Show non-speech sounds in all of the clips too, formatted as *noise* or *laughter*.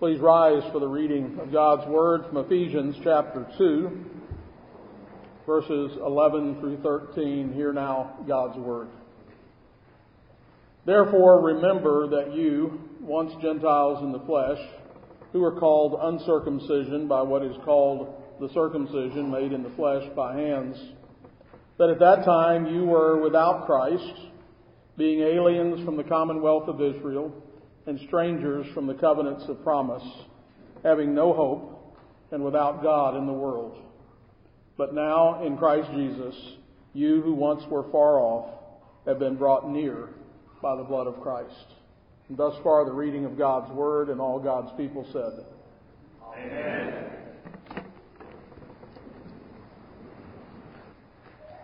Please rise for the reading of God's Word from Ephesians chapter 2, verses 11 through 13. Hear now God's Word. Therefore remember that you, once Gentiles in the flesh, who are called uncircumcision by what is called the circumcision made in the flesh by hands, that at that time you were without Christ, being aliens from the commonwealth of Israel, and strangers from the covenants of promise, having no hope and without God in the world. But now in Christ Jesus, you who once were far off have been brought near by the blood of Christ. And thus far, the reading of God's Word, and all God's people said, Amen.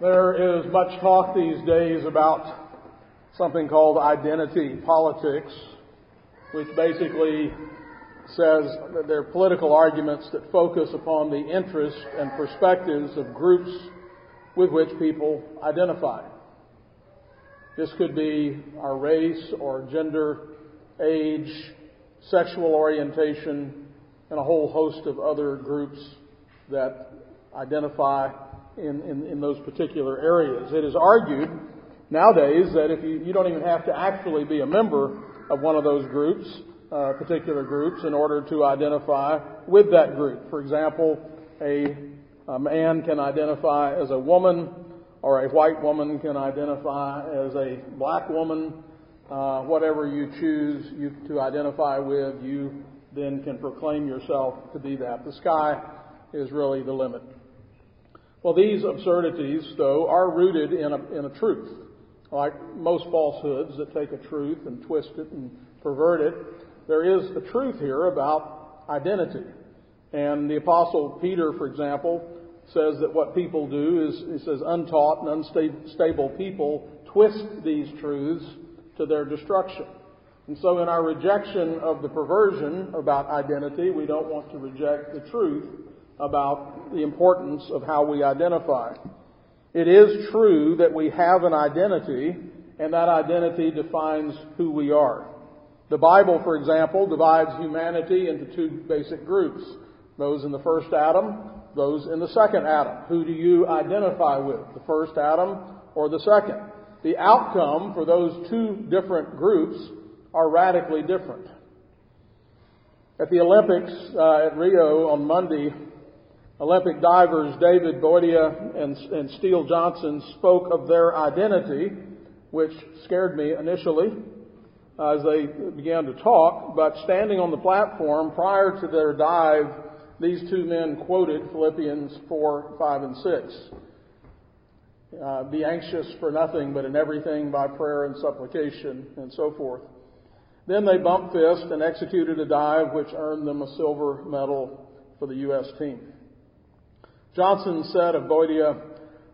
There is much talk these days about something called identity politics, which basically says that they're political arguments that focus upon the interests and perspectives of groups with which people identify. This could be our race or gender, age, sexual orientation, and a whole host of other groups that identify in, in, in those particular areas. It is argued nowadays that if you, you don't even have to actually be a member of one of those groups, uh, particular groups, in order to identify with that group. For example, a, a man can identify as a woman, or a white woman can identify as a black woman. Uh, whatever you choose you, to identify with, you then can proclaim yourself to be that. The sky is really the limit. Well, these absurdities, though, are rooted in a, in a truth. Like most falsehoods that take a truth and twist it and pervert it, there is a truth here about identity. And the Apostle Peter, for example, says that what people do is, he says, untaught and unstable people twist these truths to their destruction. And so in our rejection of the perversion about identity, we don't want to reject the truth about the importance of how we identify. It is true that we have an identity, and that identity defines who we are. The Bible, for example, divides humanity into two basic groups. Those in the first Adam, those in the second Adam. Who do you identify with? The first Adam or the second? The outcome for those two different groups are radically different. At the Olympics uh, at Rio on Monday, Olympic divers David Boudia and, and Steele Johnson spoke of their identity, which scared me initially uh, as they began to talk. But standing on the platform prior to their dive, these two men quoted Philippians 4, 5, and 6. Uh, be anxious for nothing, but in everything by prayer and supplication, and so forth. Then they bumped fist and executed a dive which earned them a silver medal for the U.S. team. Johnson said of Boudia,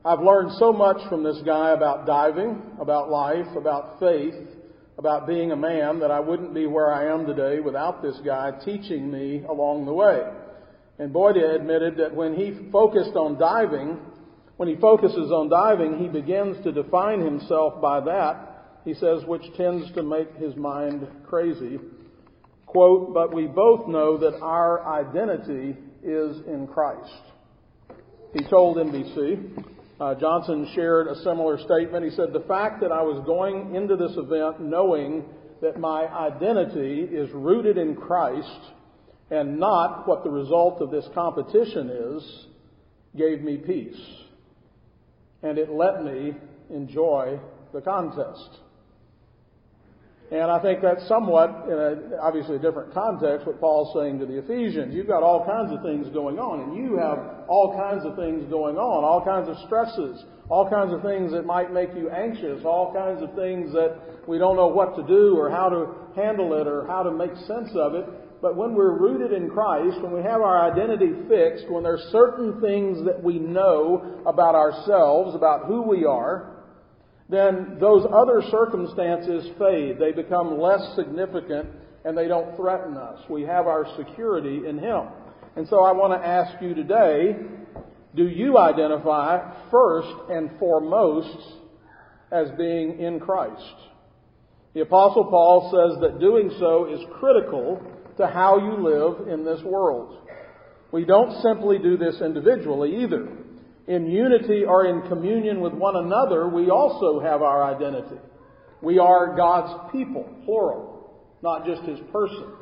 I've learned so much from this guy about diving, about life, about faith, about being a man that I wouldn't be where I am today without this guy teaching me along the way. And Boudia admitted that when he focused on diving, when he focuses on diving, he begins to define himself by that he says, which tends to make his mind crazy. Quote, but we both know that our identity is in Christ. He told NBC. Uh, Johnson shared a similar statement. He said, The fact that I was going into this event knowing that my identity is rooted in Christ and not what the result of this competition is gave me peace. And it let me enjoy the contest. And I think that's somewhat, in a, obviously a different context, what Paul's saying to the Ephesians. You've got all kinds of things going on, and you have all kinds of things going on, all kinds of stresses, all kinds of things that might make you anxious, all kinds of things that we don't know what to do or how to handle it or how to make sense of it. But when we're rooted in Christ, when we have our identity fixed, when there's certain things that we know about ourselves, about who we are, then those other circumstances fade. They become less significant and they don't threaten us. We have our security in Him. And so I want to ask you today, do you identify first and foremost as being in Christ? The apostle Paul says that doing so is critical to how you live in this world. We don't simply do this individually either. In unity or in communion with one another, we also have our identity. We are God's people, plural, not just His person.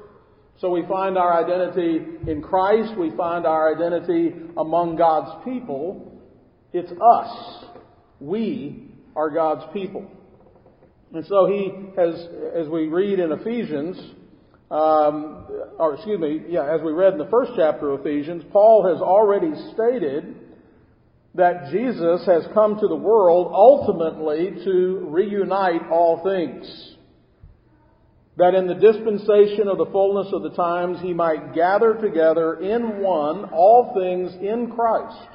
So we find our identity in Christ, we find our identity among God's people. It's us. We are God's people. And so he has, as we read in Ephesians, um, or excuse me, yeah, as we read in the first chapter of Ephesians, Paul has already stated that Jesus has come to the world ultimately to reunite all things. That in the dispensation of the fullness of the times he might gather together in one all things in Christ,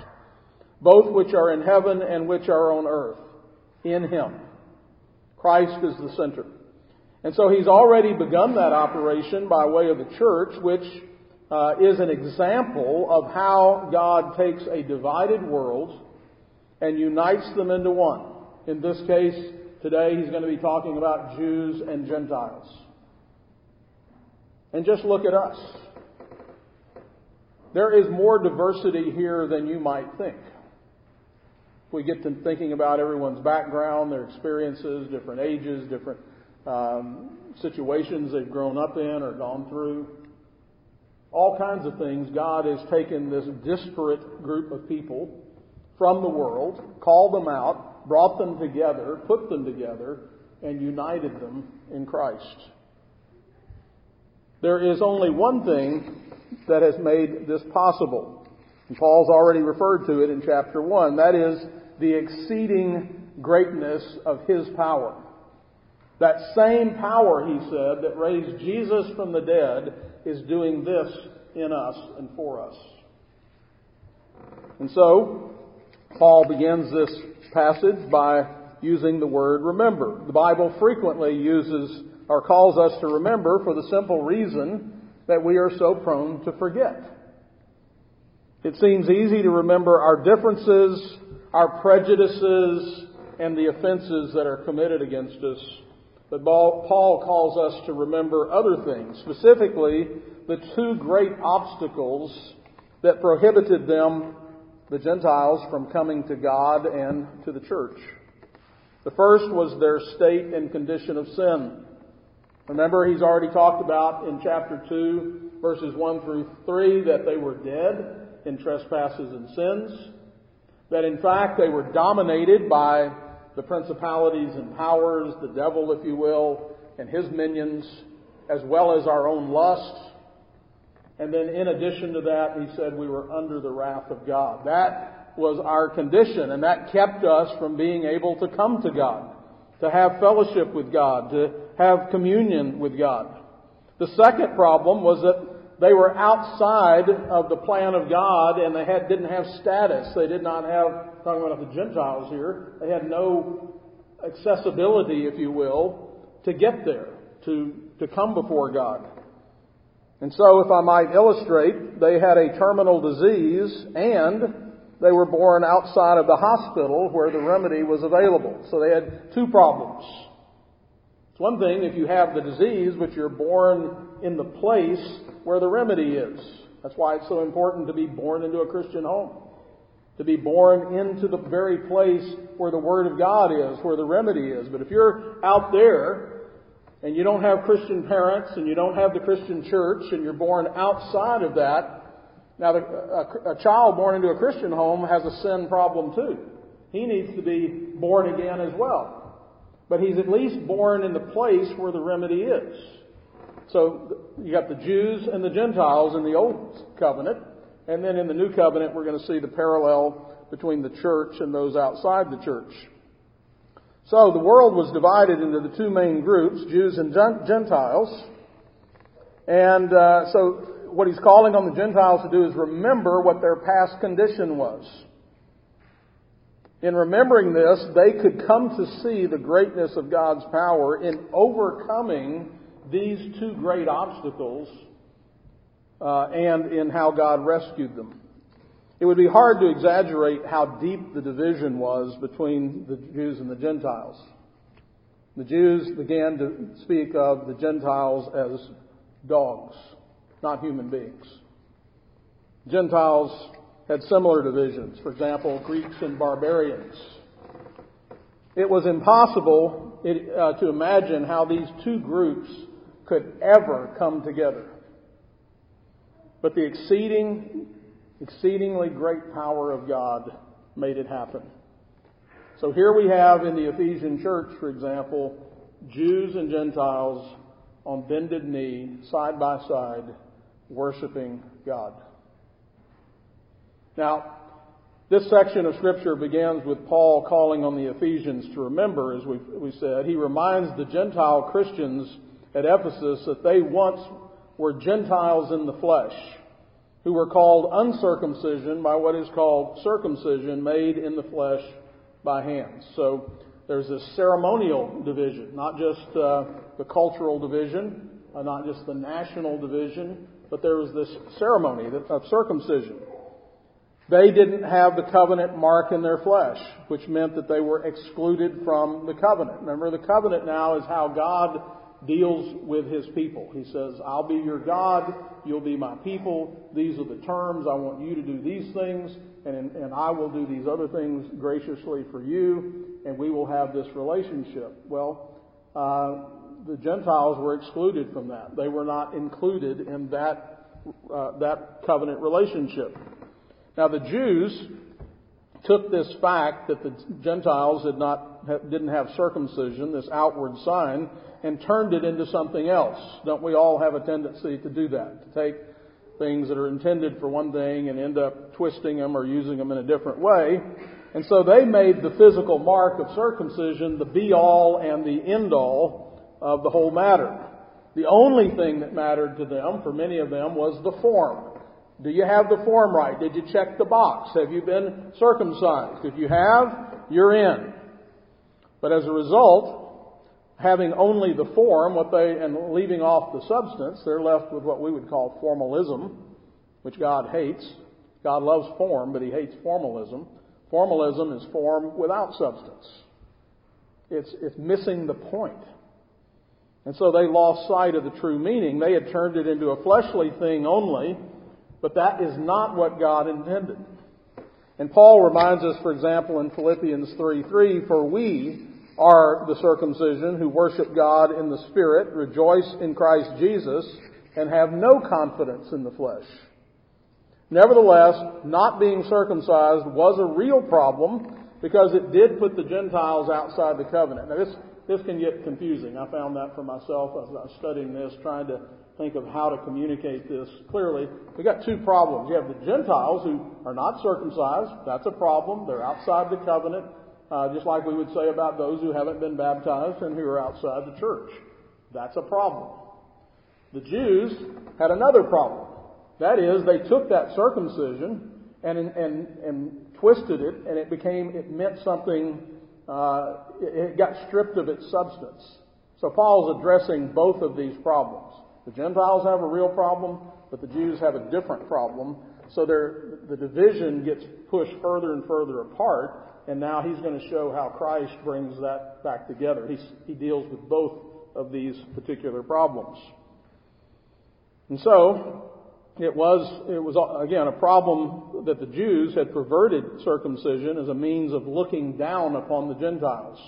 both which are in heaven and which are on earth, in him. Christ is the center. And so he's already begun that operation by way of the church, which uh, is an example of how God takes a divided world and unites them into one. In this case, today he's going to be talking about Jews and Gentiles. And just look at us. There is more diversity here than you might think. If we get to thinking about everyone's background, their experiences, different ages, different um, situations they've grown up in or gone through, all kinds of things, God has taken this disparate group of people from the world, called them out, brought them together, put them together, and united them in Christ. There is only one thing that has made this possible. And Paul's already referred to it in chapter 1. That is the exceeding greatness of his power. That same power, he said, that raised Jesus from the dead is doing this in us and for us. And so, Paul begins this passage by using the word remember. The Bible frequently uses or calls us to remember for the simple reason that we are so prone to forget. It seems easy to remember our differences, our prejudices, and the offenses that are committed against us. But Paul calls us to remember other things, specifically the two great obstacles that prohibited them, the Gentiles, from coming to God and to the church. The first was their state and condition of sin. Remember, he's already talked about in chapter 2, verses 1 through 3, that they were dead in trespasses and sins. That in fact they were dominated by the principalities and powers, the devil, if you will, and his minions, as well as our own lusts. And then in addition to that, he said we were under the wrath of God. That was our condition, and that kept us from being able to come to God, to have fellowship with God, to have communion with God. The second problem was that they were outside of the plan of God and they had, didn't have status. They did not have, talking about the Gentiles here, they had no accessibility, if you will, to get there, to, to come before God. And so, if I might illustrate, they had a terminal disease and they were born outside of the hospital where the remedy was available. So they had two problems. It's one thing if you have the disease, but you're born in the place where the remedy is. That's why it's so important to be born into a Christian home. To be born into the very place where the Word of God is, where the remedy is. But if you're out there and you don't have Christian parents and you don't have the Christian church and you're born outside of that, now the, a, a child born into a Christian home has a sin problem too. He needs to be born again as well. But he's at least born in the place where the remedy is. So you got the Jews and the Gentiles in the Old Covenant, and then in the New Covenant we're going to see the parallel between the church and those outside the church. So the world was divided into the two main groups, Jews and Gentiles. And uh, so what he's calling on the Gentiles to do is remember what their past condition was. In remembering this, they could come to see the greatness of God's power in overcoming these two great obstacles uh, and in how God rescued them. It would be hard to exaggerate how deep the division was between the Jews and the Gentiles. The Jews began to speak of the Gentiles as dogs. not human beings. Gentiles had similar divisions. For example, Greeks and barbarians. It was impossible uh, to imagine how these two groups could ever come together. But the exceeding, exceedingly great power of God made it happen. So here we have in the Ephesian church, for example, Jews and Gentiles on bended knee, side by side, worshiping God. Now, this section of Scripture begins with Paul calling on the Ephesians to remember, as we, we said. He reminds the Gentile Christians at Ephesus that they once were Gentiles in the flesh, who were called uncircumcision by what is called circumcision made in the flesh by hands. So there's this ceremonial division, not just uh, the cultural division, uh, not just the national division, but there was this ceremony of circumcision. They didn't have the covenant mark in their flesh, which meant that they were excluded from the covenant. Remember, the covenant now is how God deals with his people. He says, I'll be your God, you'll be my people, these are the terms, I want you to do these things, and, and I will do these other things graciously for you, and we will have this relationship. Well, uh, the Gentiles were excluded from that. They were not included in that, uh, that covenant relationship. Now the Jews took this fact that the Gentiles had not, didn't have circumcision, this outward sign, and turned it into something else. Don't we all have a tendency to do that? To take things that are intended for one thing and end up twisting them or using them in a different way. And so they made the physical mark of circumcision the be all and the end all of the whole matter. The only thing that mattered to them, for many of them, was the form. Do you have the form right? Did you check the box? Have you been circumcised? If you have, you're in. But as a result, having only the form, what they and leaving off the substance, they're left with what we would call formalism, which God hates. God loves form, but he hates formalism. Formalism is form without substance. It's, it's missing the point. And so they lost sight of the true meaning. They had turned it into a fleshly thing only, but that is not what God intended. And Paul reminds us, for example, in Philippians 3 3, for we are the circumcision who worship God in the Spirit, rejoice in Christ Jesus, and have no confidence in the flesh. Nevertheless, not being circumcised was a real problem because it did put the Gentiles outside the covenant. Now, this, this can get confusing. I found that for myself as I was studying this, trying to think of how to communicate this clearly. We got two problems. You have the Gentiles who are not circumcised. That's a problem. They're outside the covenant, uh, just like we would say about those who haven't been baptized and who are outside the church. That's a problem. The Jews had another problem. That is, they took that circumcision and and and twisted it, and it became it meant something. Uh, it, it got stripped of its substance. So Paul's addressing both of these problems. The Gentiles have a real problem, but the Jews have a different problem. So the division gets pushed further and further apart, and now he's going to show how Christ brings that back together. He's, he deals with both of these particular problems. And so, it was, it was again a problem that the Jews had perverted circumcision as a means of looking down upon the Gentiles.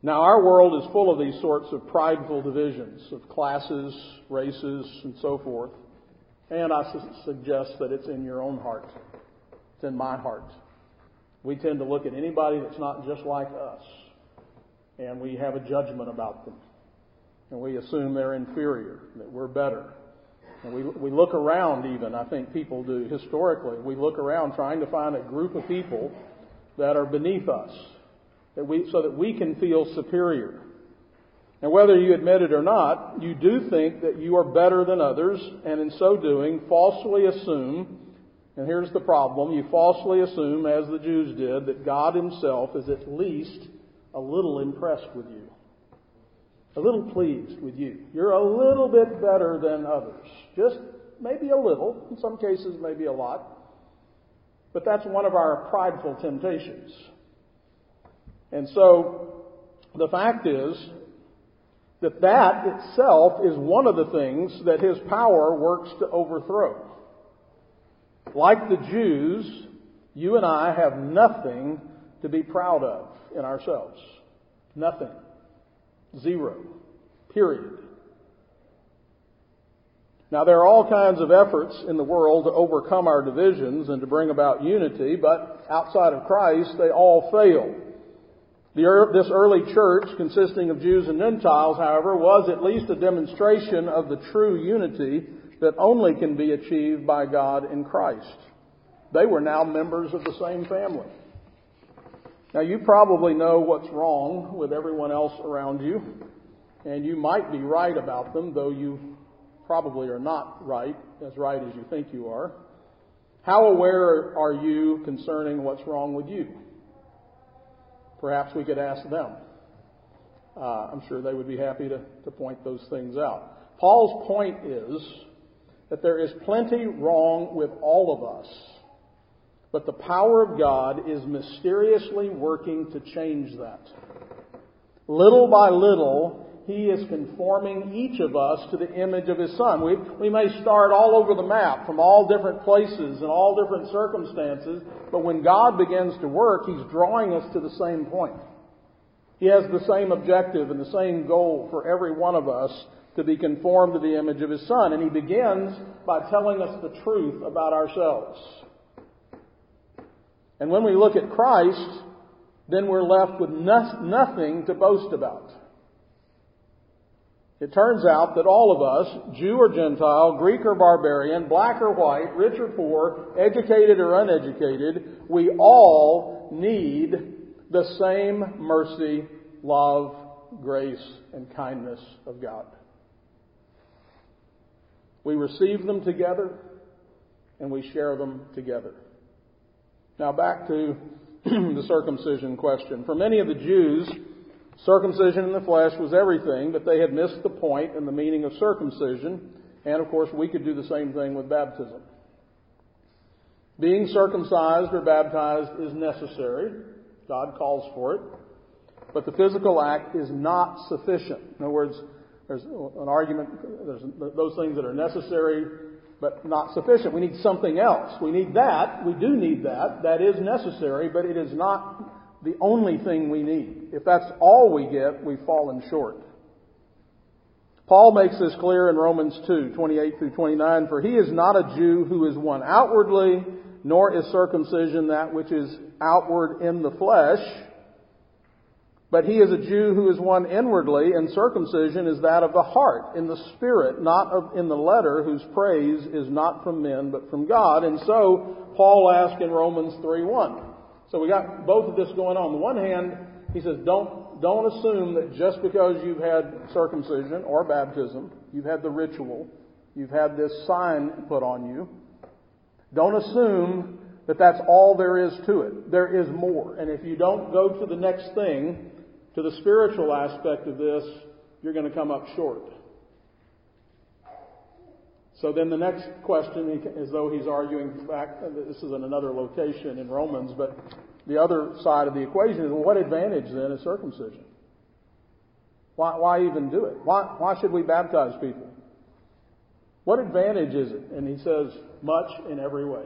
Now, our world is full of these sorts of prideful divisions of classes, races, and so forth. And I su- suggest that it's in your own heart. It's in my heart. We tend to look at anybody that's not just like us, and we have a judgment about them. And we assume they're inferior, that we're better. And we, we look around, even, I think people do historically, we look around trying to find a group of people that are beneath us that we, so that we can feel superior. And whether you admit it or not, you do think that you are better than others, and in so doing, falsely assume, and here's the problem, you falsely assume, as the Jews did, that God Himself is at least a little impressed with you, a little pleased with you. You're a little bit better than others. Just maybe a little, in some cases, maybe a lot. But that's one of our prideful temptations. And so the fact is that that itself is one of the things that his power works to overthrow. Like the Jews, you and I have nothing to be proud of in ourselves. Nothing. Zero. Period. Now, there are all kinds of efforts in the world to overcome our divisions and to bring about unity, but outside of Christ, they all fail. The, this early church, consisting of Jews and Gentiles, however, was at least a demonstration of the true unity that only can be achieved by God in Christ. They were now members of the same family. Now, you probably know what's wrong with everyone else around you, and you might be right about them, though you probably are not right, as right as you think you are. How aware are you concerning what's wrong with you? Perhaps we could ask them. Uh, I'm sure they would be happy to, to point those things out. Paul's point is that there is plenty wrong with all of us, but the power of God is mysteriously working to change that. Little by little, he is conforming each of us to the image of His Son. We, we may start all over the map from all different places and all different circumstances, but when God begins to work, He's drawing us to the same point. He has the same objective and the same goal for every one of us to be conformed to the image of His Son. And He begins by telling us the truth about ourselves. And when we look at Christ, then we're left with no- nothing to boast about. It turns out that all of us, Jew or Gentile, Greek or barbarian, black or white, rich or poor, educated or uneducated, we all need the same mercy, love, grace, and kindness of God. We receive them together and we share them together. Now back to *clears throat* the circumcision question. For many of the Jews, Circumcision in the flesh was everything, but they had missed the point and the meaning of circumcision. And of course, we could do the same thing with baptism. Being circumcised or baptized is necessary. God calls for it. But the physical act is not sufficient. In other words, there's an argument, there's those things that are necessary but not sufficient. We need something else. We need that. We do need that. That is necessary, but it is not the only thing we need. If that's all we get, we've fallen short. Paul makes this clear in Romans 2, 28 through 29, for he is not a Jew who is one outwardly, nor is circumcision that which is outward in the flesh, but he is a Jew who is one inwardly, and circumcision is that of the heart, in the spirit, not of, in the letter, whose praise is not from men, but from God. And so, Paul asks in Romans 3, 1, so we got both of this going on. On the one hand, he says, don't, don't assume that just because you've had circumcision or baptism, you've had the ritual, you've had this sign put on you, don't assume that that's all there is to it. There is more. And if you don't go to the next thing, to the spiritual aspect of this, you're going to come up short. So then the next question, as though he's arguing back, this is in another location in Romans, but the other side of the equation is, well, what advantage then is circumcision? Why, why even do it? Why, why should we baptize people? What advantage is it? And he says, much in every way.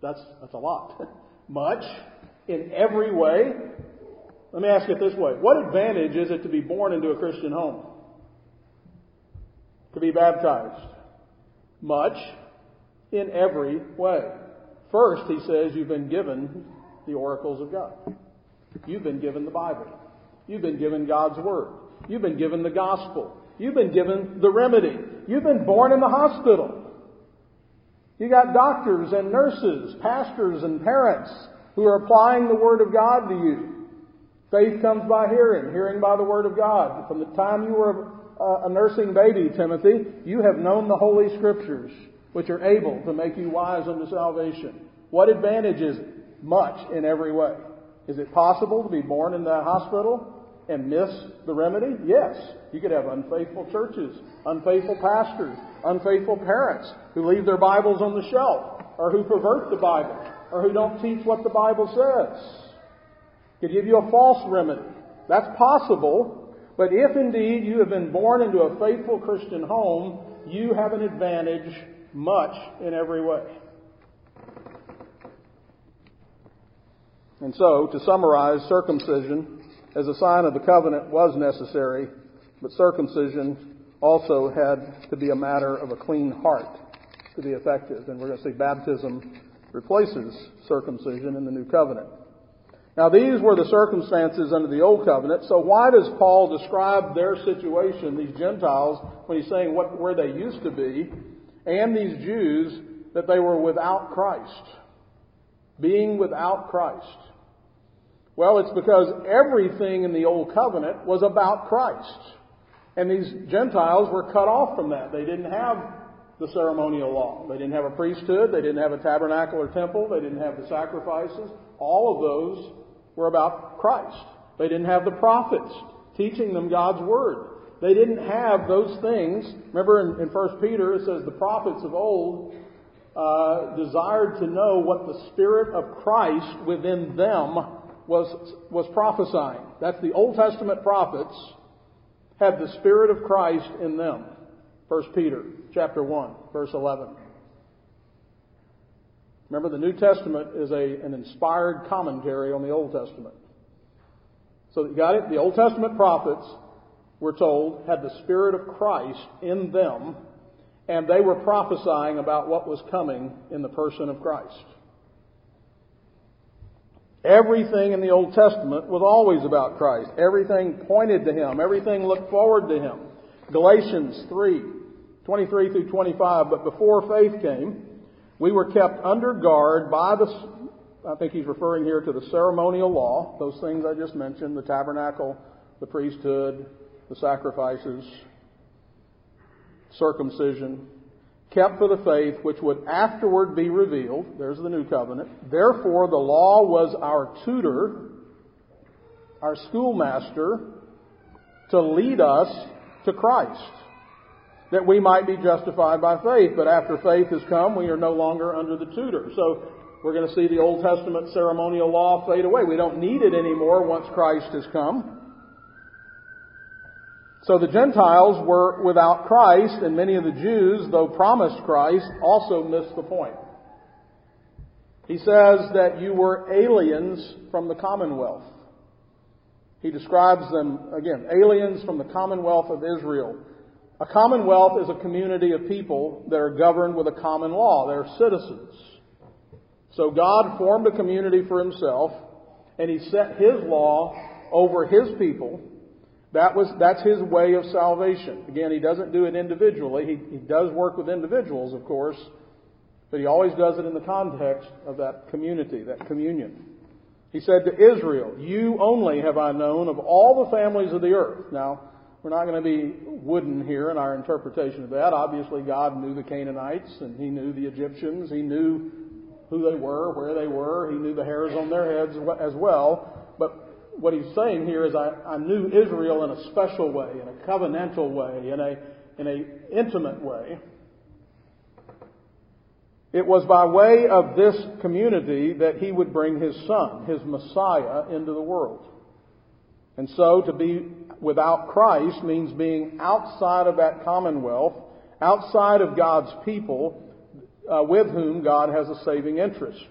That's, that's a lot. *laughs* much in every way. Let me ask it this way. What advantage is it to be born into a Christian home? To be baptized? Much in every way. First, he says, you've been given the oracles of God. You've been given the Bible. You've been given God's Word. You've been given the gospel. You've been given the remedy. You've been born in the hospital. You got doctors and nurses, pastors and parents who are applying the Word of God to you. Faith comes by hearing, hearing by the Word of God. From the time you were a nursing baby, Timothy, you have known the Holy Scriptures, which are able to make you wise unto salvation. What advantage is it? Much in every way. Is it possible to be born in the hospital and miss the remedy? Yes. You could have unfaithful churches, unfaithful pastors, unfaithful parents who leave their Bibles on the shelf, or who pervert the Bible, or who don't teach what the Bible says. Could give you a false remedy. That's possible, but if indeed you have been born into a faithful Christian home, you have an advantage much in every way. And so, to summarize, circumcision as a sign of the covenant was necessary, but circumcision also had to be a matter of a clean heart to be effective. And we're going to see baptism replaces circumcision in the new covenant. Now, these were the circumstances under the old covenant. So, why does Paul describe their situation, these Gentiles, when he's saying what, where they used to be, and these Jews, that they were without Christ? Being without Christ. Well, it's because everything in the Old Covenant was about Christ. And these Gentiles were cut off from that. They didn't have the ceremonial law. They didn't have a priesthood. They didn't have a tabernacle or temple. They didn't have the sacrifices. All of those were about Christ. They didn't have the prophets teaching them God's Word. They didn't have those things. Remember in, in 1 Peter it says the prophets of old uh, desired to know what the Spirit of Christ within them was, was prophesying. That's the Old Testament prophets had the Spirit of Christ in them. 1 Peter chapter 1, verse 11. Remember, the New Testament is a, an inspired commentary on the Old Testament. So you got it? The Old Testament prophets, we're told, had the Spirit of Christ in them, and they were prophesying about what was coming in the person of Christ. Everything in the Old Testament was always about Christ. Everything pointed to Him. Everything looked forward to Him. Galatians 3, 23 through 25. But before faith came, we were kept under guard by the, I think he's referring here to the ceremonial law, those things I just mentioned, the tabernacle, the priesthood, the sacrifices, circumcision, kept for the faith which would afterward be revealed. There's the new covenant. Therefore, the law was our tutor, our schoolmaster, to lead us to Christ, that we might be justified by faith. But after faith has come, we are no longer under the tutor. So we're going to see the Old Testament ceremonial law fade away. We don't need it anymore once Christ has come. So the Gentiles were without Christ, and many of the Jews, though promised Christ, also missed the point. He says that you were aliens from the commonwealth. He describes them, again, aliens from the commonwealth of Israel. A commonwealth is a community of people that are governed with a common law. They're citizens. So God formed a community for himself, and he set his law over his people that was, that's his way of salvation. Again, he doesn't do it individually. He, he does work with individuals, of course, but he always does it in the context of that community, that communion. He said to Israel, You only have I known of all the families of the earth. Now, we're not going to be wooden here in our interpretation of that. Obviously, God knew the Canaanites and He knew the Egyptians. He knew who they were, where they were. He knew the hairs on their heads as well. But what he's saying here is I, I knew Israel in a special way, in a covenantal way, in a in a intimate way. It was by way of this community that he would bring his son, his Messiah, into the world. And so to be without Christ means being outside of that commonwealth, outside of God's people uh, with whom God has a saving interest.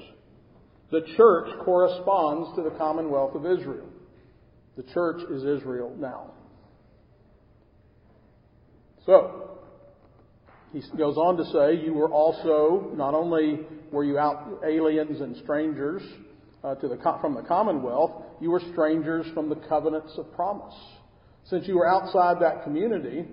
The church corresponds to the commonwealth of Israel. The church is Israel now. So, he goes on to say, you were also, not only were you out aliens and strangers uh, to the, from the commonwealth, you were strangers from the covenants of promise. Since you were outside that community,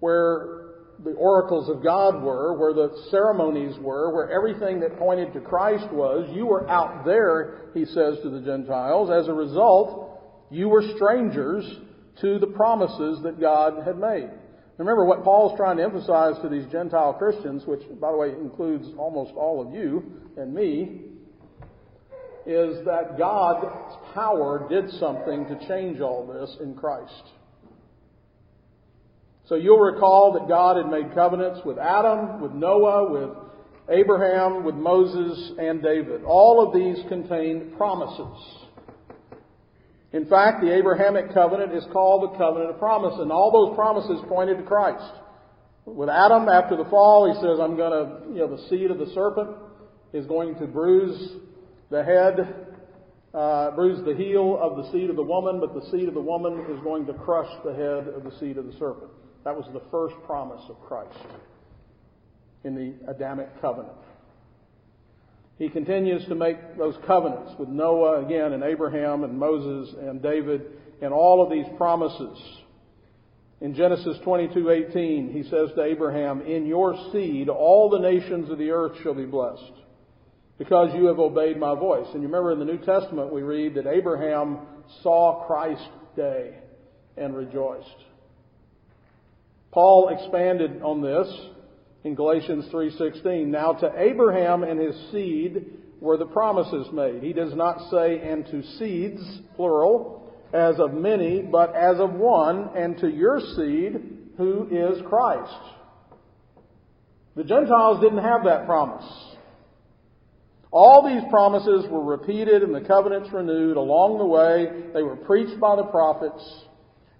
where the oracles of God were, where the ceremonies were, where everything that pointed to Christ was, you were out there, he says to the Gentiles. As a result, you were strangers to the promises that God had made. Remember what Paul's trying to emphasize to these Gentile Christians, which, by the way, includes almost all of you and me, is that God's power did something to change all this in Christ. So you'll recall that God had made covenants with Adam, with Noah, with Abraham, with Moses, and David. All of these contained promises. In fact, the Abrahamic covenant is called the covenant of promise, and all those promises pointed to Christ. With Adam, after the fall, he says, I'm going to, you know, the seed of the serpent is going to bruise the head, uh, bruise the heel of the seed of the woman, but the seed of the woman is going to crush the head of the seed of the serpent. That was the first promise of Christ in the Adamic covenant. He continues to make those covenants with Noah again and Abraham and Moses and David and all of these promises. In Genesis 22:18, he says to Abraham, "In your seed all the nations of the earth shall be blessed, because you have obeyed my voice." And you remember in the New Testament we read that Abraham saw Christ's day and rejoiced. Paul expanded on this in Galatians 3:16. Now to Abraham and his seed were the promises made. He does not say and to seeds plural as of many, but as of one, and to your seed who is Christ. The Gentiles didn't have that promise. All these promises were repeated and the covenants renewed along the way. They were preached by the prophets.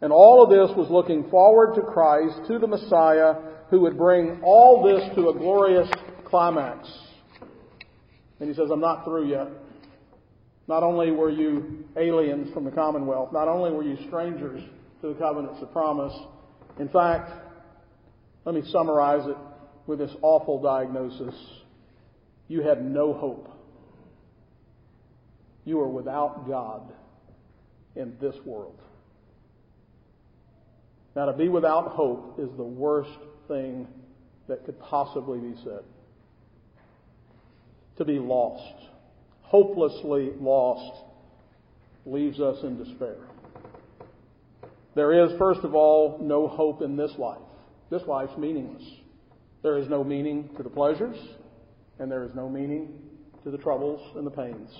And all of this was looking forward to Christ, to the Messiah, who would bring all this to a glorious climax. And he says, I'm not through yet. Not only were you aliens from the Commonwealth, not only were you strangers to the covenants of promise, in fact, let me summarize it with this awful diagnosis. You have no hope. You are without God in this world. Now, to be without hope is the worst thing that could possibly be said. To be lost, hopelessly lost, leaves us in despair. There is, first of all, no hope in this life. This life's meaningless. There is no meaning to the pleasures, and there is no meaning to the troubles and the pains.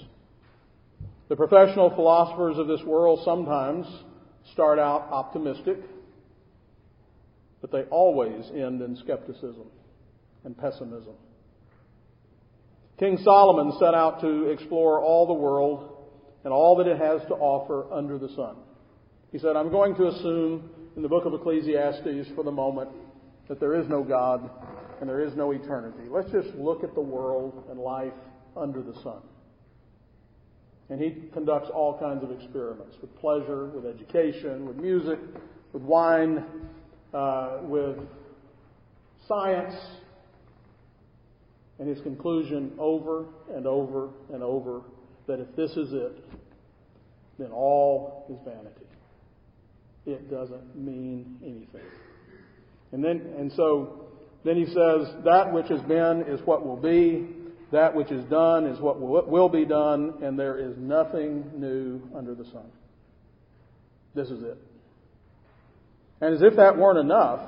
The professional philosophers of this world sometimes start out optimistic but they always end in skepticism and pessimism. King Solomon set out to explore all the world and all that it has to offer under the sun. He said, I'm going to assume in the book of Ecclesiastes for the moment that there is no God and there is no eternity. Let's just look at the world and life under the sun. And he conducts all kinds of experiments with pleasure, with education, with music, with wine, uh, with science, and his conclusion over and over and over that if this is it, then all is vanity. It doesn't mean anything. And then, and so, then he says, that which has been is what will be, that which is done is what will be done, and there is nothing new under the sun. This is it. And as if that weren't enough,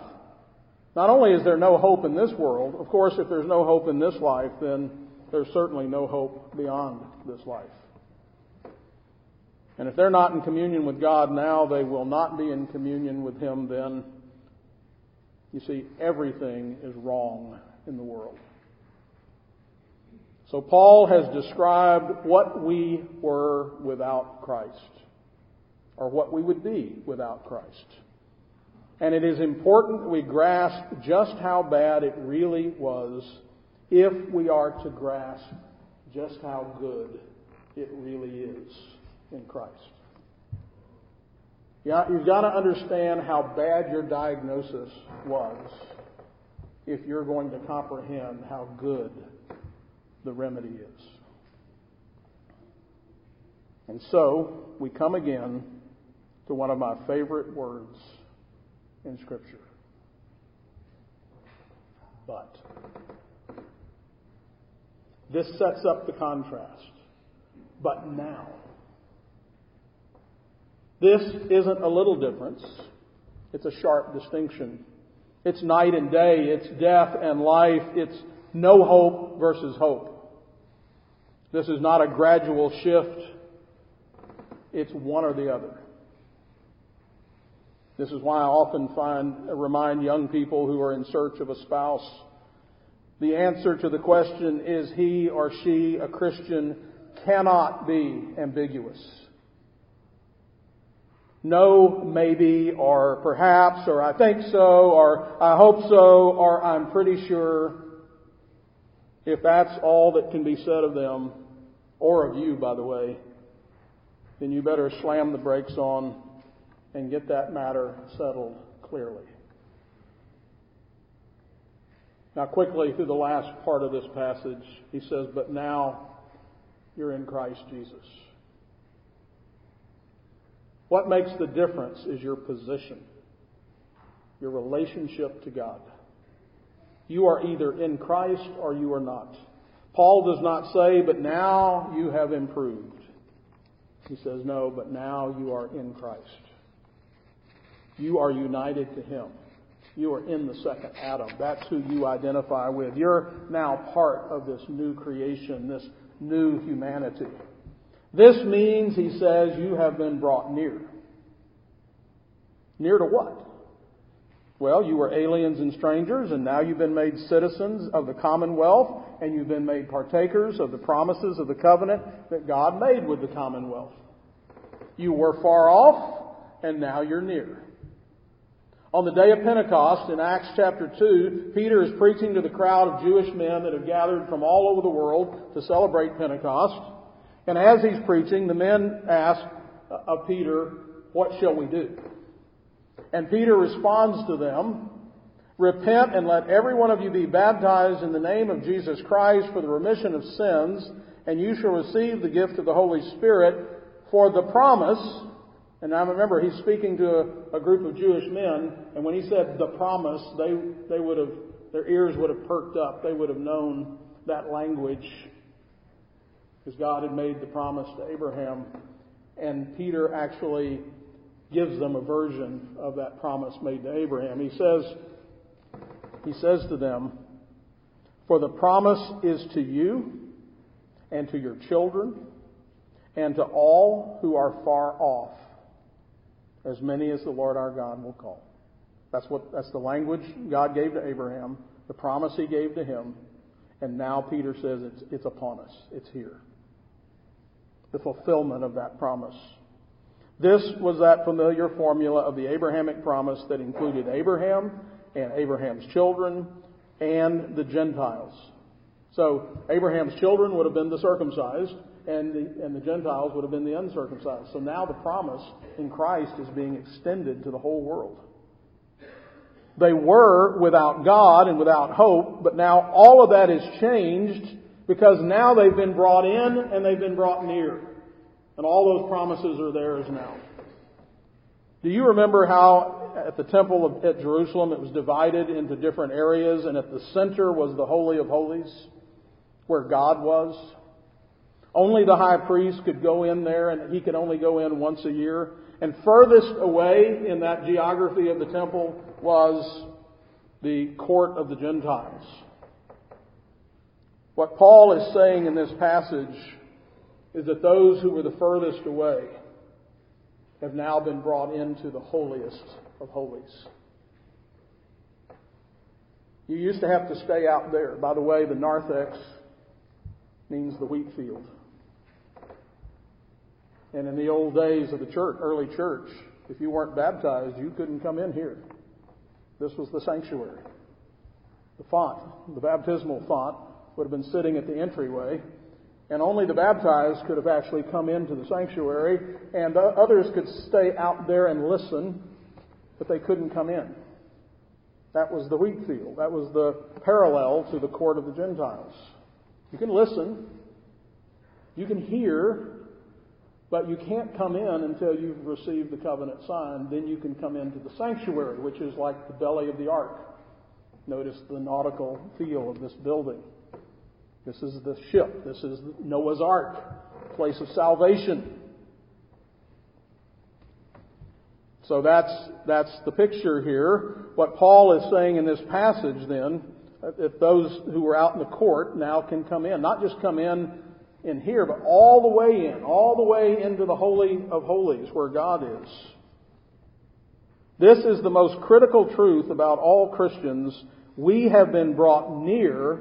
not only is there no hope in this world, of course, if there's no hope in this life, then there's certainly no hope beyond this life. And if they're not in communion with God now, they will not be in communion with Him then. You see, everything is wrong in the world. So Paul has described what we were without Christ, or what we would be without Christ. And it is important we grasp just how bad it really was if we are to grasp just how good it really is in Christ. Yeah, you've got to understand how bad your diagnosis was if you're going to comprehend how good the remedy is. And so, we come again to one of my favorite words in Scripture. But this sets up the contrast. But now. This isn't a little difference. It's a sharp distinction. It's night and day. It's death and life. It's no hope versus hope. This is not a gradual shift. It's one or the other. This is why I often find, remind young people who are in search of a spouse. The answer to the question, is he or she a Christian, cannot be ambiguous. No, maybe, or perhaps, or I think so, or I hope so, or I'm pretty sure. If that's all that can be said of them, or of you, by the way, then you better slam the brakes on and get that matter settled clearly. Now, quickly through the last part of this passage, he says, But now you're in Christ Jesus. What makes the difference is your position, your relationship to God. You are either in Christ or you are not. Paul does not say, but now you have improved. He says, no, but now you are in Christ. You are united to Him. You are in the second Adam. That's who you identify with. You're now part of this new creation, this new humanity. This means, he says, you have been brought near. Near to what? Well, you were aliens and strangers, and now you've been made citizens of the commonwealth, and you've been made partakers of the promises of the covenant that God made with the commonwealth. You were far off, and now you're near. On the day of Pentecost in Acts chapter 2, Peter is preaching to the crowd of Jewish men that have gathered from all over the world to celebrate Pentecost. And as he's preaching, the men ask uh, of Peter, What shall we do? And Peter responds to them, Repent and let every one of you be baptized in the name of Jesus Christ for the remission of sins, and you shall receive the gift of the Holy Spirit for the promise. And I remember, he's speaking to a, a group of Jewish men, and when he said the promise, they, they would have, their ears would have perked up. They would have known that language because God had made the promise to Abraham, and Peter actually gives them a version of that promise made to Abraham. He says, he says to them, For the promise is to you and to your children and to all who are far off, as many as the Lord our God will call. That's what that's the language God gave to Abraham, the promise he gave to him, and now Peter says it's, it's upon us. It's here the fulfillment of that promise. This was that familiar formula of the Abrahamic promise that included Abraham and Abraham's children and the Gentiles. So Abraham's children would have been the circumcised, and the, and the Gentiles would have been the uncircumcised. So now the promise in Christ is being extended to the whole world. They were without God and without hope, but now all of that is changed because now they've been brought in and they've been brought near. And all those promises are theirs now. Do you remember how at the temple of, at Jerusalem it was divided into different areas and at the center was the Holy of Holies where God was? Only the high priest could go in there and he could only go in once a year. And furthest away in that geography of the temple was the court of the Gentiles. What Paul is saying in this passage is that those who were the furthest away have now been brought into the holiest of holies. You used to have to stay out there. By the way, the narthex means the wheat field. And in the old days of the church, early church, if you weren't baptized, you couldn't come in here. This was the sanctuary. The font, the baptismal font, would have been sitting at the entryway, and only the baptized could have actually come into the sanctuary, and others could stay out there and listen, but they couldn't come in. That was the wheat field. That was the parallel to the court of the Gentiles. You can listen, you can hear, but you can't come in until you've received the covenant sign. Then you can come into the sanctuary, which is like the belly of the ark. Notice the nautical feel of this building. This is the ship. This is Noah's Ark, place of salvation. So that's, that's the picture here. What Paul is saying in this passage then, if those who were out in the court now can come in, not just come in in here, but all the way in, all the way into the Holy of Holies where God is. This is the most critical truth about all Christians. We have been brought near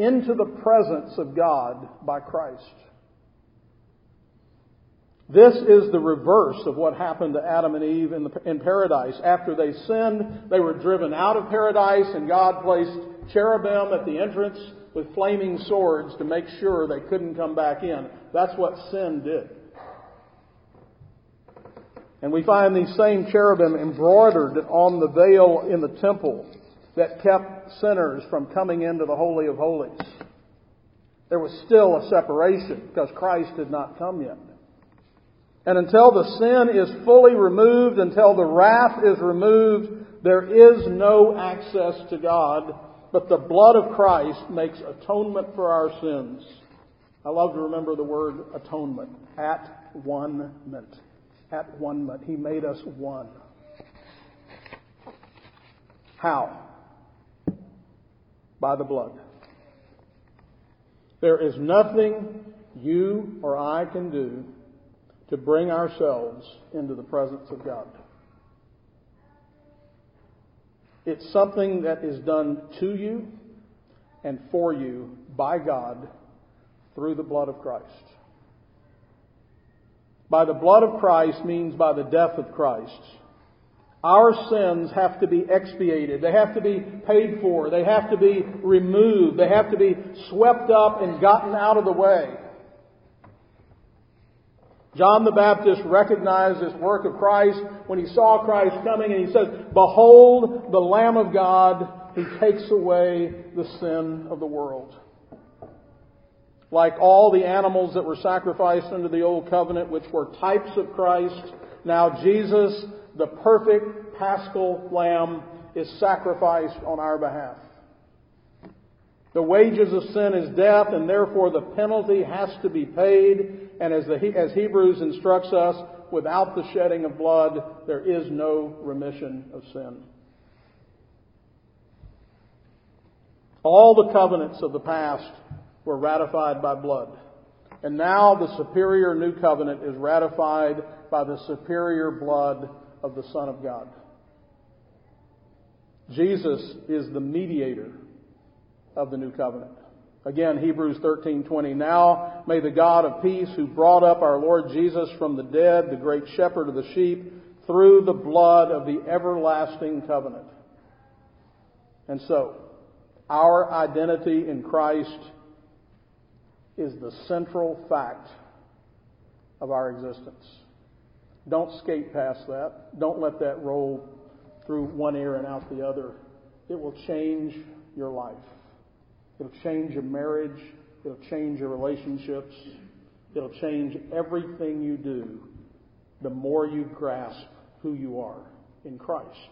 into the presence of God by Christ. This is the reverse of what happened to Adam and Eve in, the, in paradise. After they sinned, they were driven out of paradise, and God placed cherubim at the entrance with flaming swords to make sure they couldn't come back in. That's what sin did. And we find these same cherubim embroidered on the veil in the temple that kept sinners from coming into the Holy of Holies. There was still a separation because Christ had not come yet. And until the sin is fully removed, until the wrath is removed, there is no access to God, but the blood of Christ makes atonement for our sins. I love to remember the word atonement. At one ment. At one ment. He made us one. How? By the blood. There is nothing you or I can do to bring ourselves into the presence of God. It's something that is done to you and for you by God through the blood of Christ. By the blood of Christ means by the death of Christ. Our sins have to be expiated. They have to be paid for. They have to be removed. They have to be swept up and gotten out of the way. John the Baptist recognized this work of Christ when he saw Christ coming and he says, Behold the Lamb of God who takes away the sin of the world. Like all the animals that were sacrificed under the Old Covenant, which were types of Christ, now Jesus, the perfect paschal lamb, is sacrificed on our behalf. The wages of sin is death, and therefore the penalty has to be paid. And as, the, as Hebrews instructs us, without the shedding of blood, there is no remission of sin. All the covenants of the past were ratified by blood. And now the superior new covenant is ratified by the superior blood of the Son of God. Jesus is the mediator of the new covenant. Again, Hebrews 13:20. Now may the God of peace who brought up our Lord Jesus from the dead, the great shepherd of the sheep, through the blood of the everlasting covenant. And so, our identity in Christ is the central fact of our existence. Don't skate past that. Don't let that roll through one ear and out the other. It will change your life. It'll change your marriage. It'll change your relationships. It'll change everything you do the more you grasp who you are in Christ.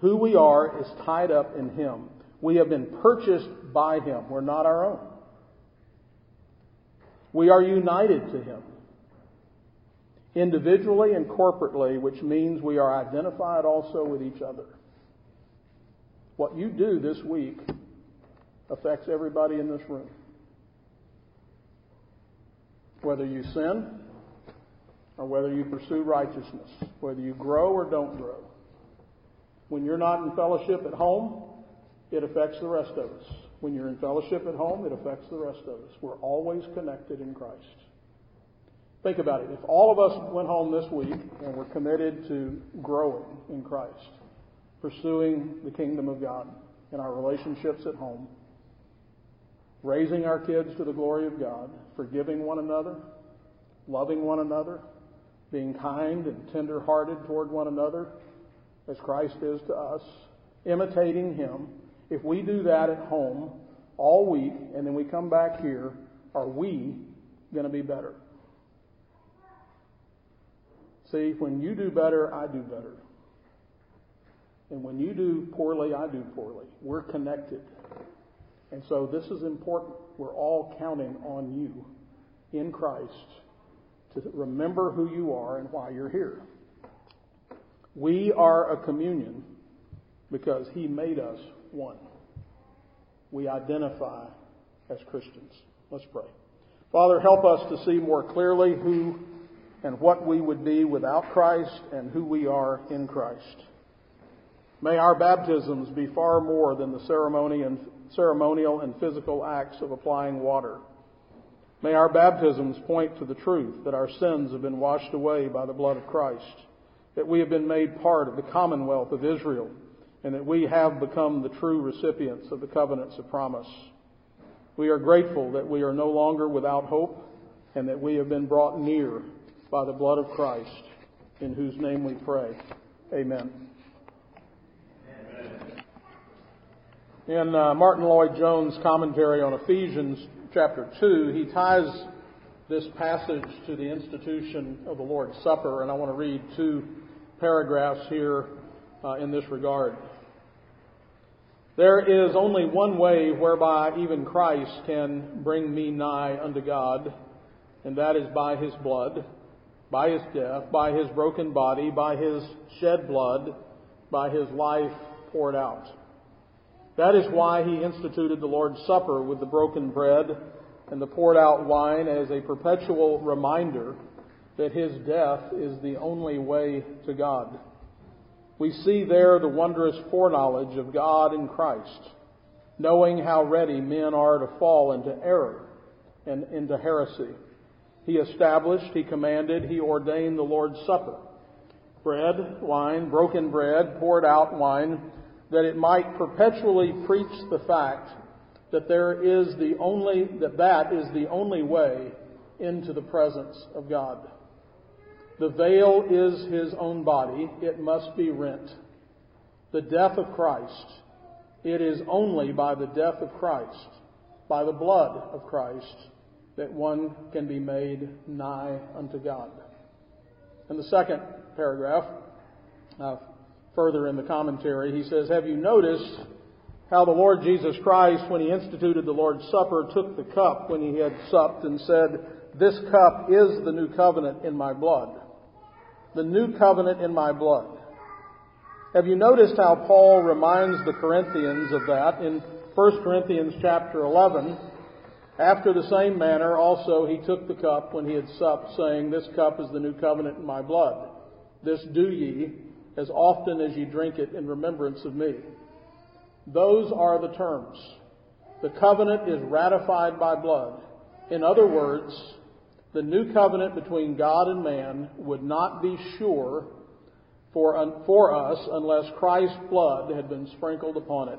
Who we are is tied up in Him. We have been purchased by Him. We're not our own. We are united to Him. Individually and corporately, which means we are identified also with each other. What you do this week affects everybody in this room. Whether you sin or whether you pursue righteousness, whether you grow or don't grow. When you're not in fellowship at home, it affects the rest of us. When you're in fellowship at home, it affects the rest of us. We're always connected in Christ. Think about it. If all of us went home this week and were committed to growing in Christ, pursuing the kingdom of God in our relationships at home, raising our kids to the glory of God, forgiving one another, loving one another, being kind and tender hearted toward one another, as Christ is to us, imitating Him. If we do that at home all week and then we come back here, are we going to be better? See, when you do better, I do better. And when you do poorly, I do poorly. We're connected. And so this is important. We're all counting on you in Christ to remember who you are and why you're here. We are a communion because He made us one. We identify as Christians. Let's pray. Father, help us to see more clearly who and what we would be without Christ and who we are in Christ. May our baptisms be far more than the ceremony and ceremonial and physical acts of applying water. May our baptisms point to the truth that our sins have been washed away by the blood of Christ, that we have been made part of the commonwealth of Israel, and that we have become the true recipients of the covenants of promise. We are grateful that we are no longer without hope and that we have been brought near by the blood of Christ, in whose name we pray. Amen. In uh, Martyn Lloyd-Jones' commentary on Ephesians chapter 2, he ties this passage to the institution of the Lord's Supper, and I want to read two paragraphs here uh, in this regard. There is only one way whereby even Christ can bring me nigh unto God, and that is by his blood, by his death, by his broken body, by his shed blood, by his life poured out. That is why he instituted the Lord's Supper with the broken bread and the poured out wine as a perpetual reminder that his death is the only way to God. We see there the wondrous foreknowledge of God in Christ, knowing how ready men are to fall into error and into heresy. He established, he commanded, he ordained the Lord's Supper. Bread, wine, broken bread, poured out wine, that it might perpetually preach the fact that there is the only, that that is the only way into the presence of God. The veil is his own body. It must be rent. The death of Christ. It is only by the death of Christ, by the blood of Christ, that one can be made nigh unto God. And the second paragraph, uh, further in the commentary, he says, Have you noticed how the Lord Jesus Christ, when he instituted the Lord's Supper, took the cup when he had supped and said, This cup is the new covenant in my blood. The new covenant in my blood. Have you noticed how Paul reminds the Corinthians of that in 1 Corinthians chapter 11? After the same manner, also he took the cup when he had supped, saying, This cup is the new covenant in my blood. This do ye as often as ye drink it in remembrance of me. Those are the terms. The covenant is ratified by blood. In other words, the new covenant between God and man would not be sure for, for us unless Christ's blood had been sprinkled upon it.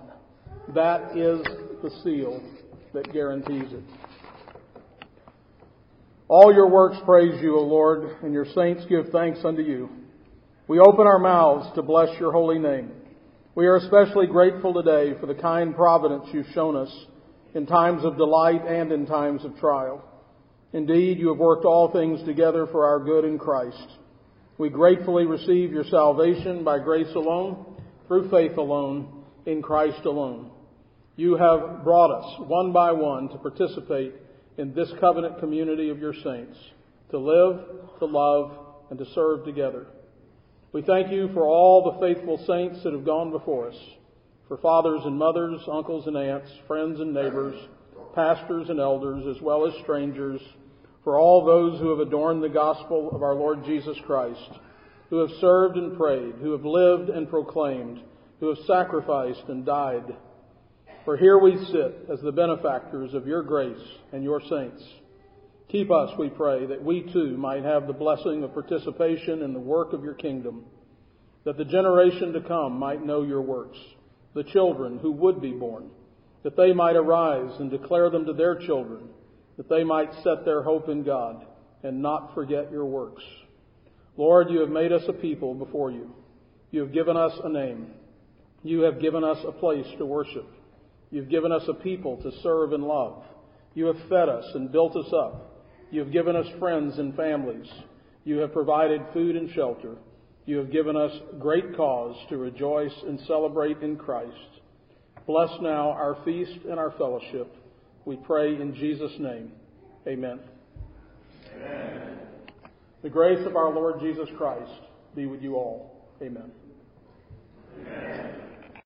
That is the seal that guarantees it. All your works praise you, O Lord, and your saints give thanks unto you. We open our mouths to bless your holy name. We are especially grateful today for the kind providence you've shown us in times of delight and in times of trial. Indeed, you have worked all things together for our good in Christ. We gratefully receive your salvation by grace alone, through faith alone, in Christ alone. You have brought us one by one to participate in this covenant community of your saints, to live, to love, and to serve together. We thank you for all the faithful saints that have gone before us, for fathers and mothers, uncles and aunts, friends and neighbors, pastors and elders, as well as strangers, for all those who have adorned the gospel of our Lord Jesus Christ, who have served and prayed, who have lived and proclaimed, who have sacrificed and died. For here we sit as the benefactors of your grace and your saints. Keep us, we pray, that we too might have the blessing of participation in the work of your kingdom, that the generation to come might know your works, the children who would be born, that they might arise and declare them to their children, that they might set their hope in God and not forget your works. Lord, you have made us a people before you. You have given us a name. You have given us a place to worship. You've given us a people to serve and love. You have fed us and built us up. You have given us friends and families. You have provided food and shelter. You have given us great cause to rejoice and celebrate in Christ. Bless now our feast and our fellowship. We pray in Jesus' name. Amen. Amen. The grace of our Lord Jesus Christ be with you all. Amen. Amen.